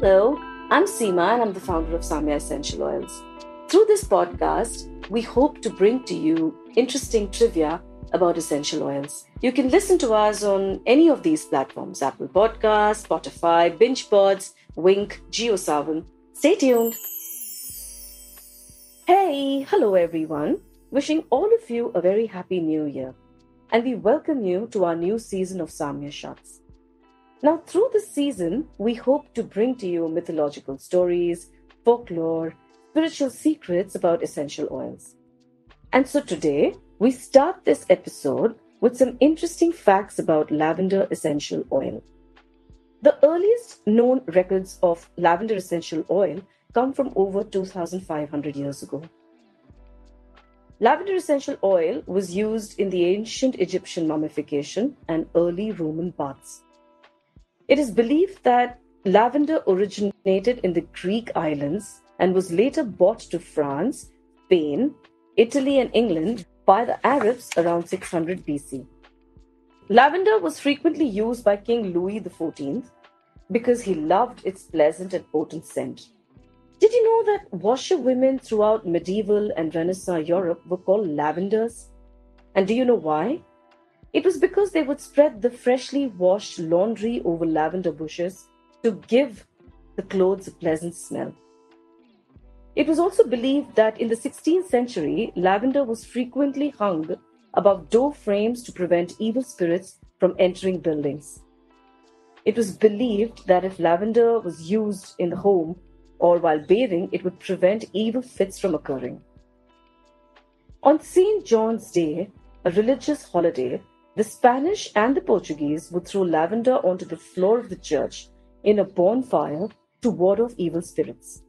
Hello, I'm Seema and I'm the founder of Saamya Essential Oils. Through this podcast, we hope to bring to you interesting trivia about essential oils. You can listen to us on any of these platforms Apple Podcasts, Spotify, Binge Pods, Wynk, JioSaavn. Stay tuned. Hey, hello everyone. Wishing all of you a very happy new year. And we welcome you to our new season of Saamya Shots. Now, through this season, we hope to bring to you mythological stories, folklore, spiritual secrets about essential oils. And so today, we start this episode with some interesting facts about lavender essential oil. The earliest known records of lavender essential oil come from over 2,500 years ago. Lavender essential oil was used in the ancient Egyptian mummification and early Roman baths. It is believed that lavender originated in the Greek islands and was later brought to France, Spain, Italy, and England by the Arabs around 600 BC. Lavender was frequently used by King Louis XIV because he loved its pleasant and potent scent. Did you know that washerwomen throughout medieval and Renaissance Europe were called lavenders? And do you know why? It was because they would spread the freshly washed laundry over lavender bushes to give the clothes a pleasant smell. It was also believed that in the 16th century, lavender was frequently hung above door frames to prevent evil spirits from entering buildings. It was believed that if lavender was used in the home or while bathing, it would prevent evil fits from occurring. On St. John's Day, a religious holiday, the Spanish and the Portuguese would throw lavender onto the floor of the church in a bonfire to ward off evil spirits.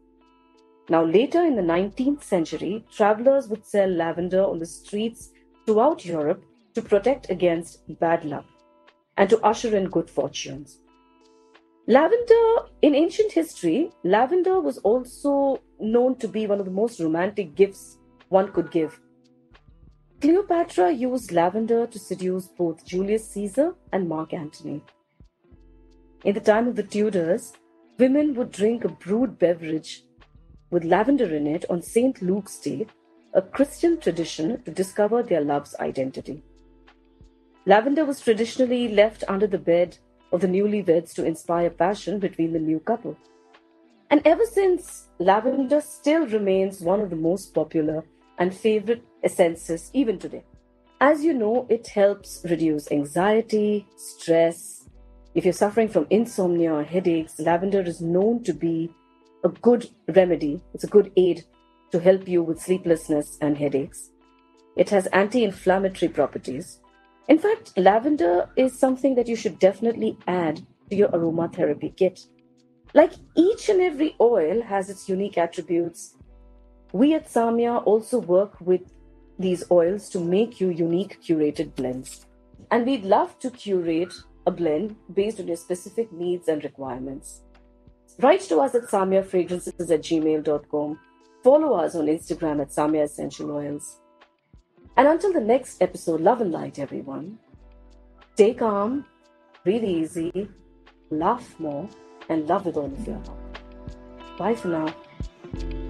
Now, later in the 19th century, travelers would sell lavender on the streets throughout Europe to protect against bad luck and to usher in good fortunes. Lavender, in ancient history, lavender was also known to be one of the most romantic gifts one could give Cleopatra used lavender to seduce both Julius Caesar and Mark Antony. In the time of the Tudors, women would drink a brewed beverage with lavender in it on St. Luke's Day, a Christian tradition to discover their love's identity. Lavender was traditionally left under the bed of the newlyweds to inspire passion between the new couple. And ever since, lavender still remains one of the most popular and favorite essences even today. As you know, it helps reduce anxiety, stress. If you're suffering from insomnia or headaches, lavender is known to be a good remedy. It's a good aid to help you with sleeplessness and headaches. It has anti inflammatory properties. In fact, lavender is something that you should definitely add to your aromatherapy kit. Like each and every oil has its unique attributes we at Saamya also work with these oils to make you unique curated blends. And we'd love to curate a blend based on your specific needs and requirements. Write to us at samyafragrances at gmail.com. Follow us on Instagram at Saamya Essential Oils. And until the next episode, love and light, everyone. Stay calm, breathe easy, laugh more, and love with all of your heart. Bye for now.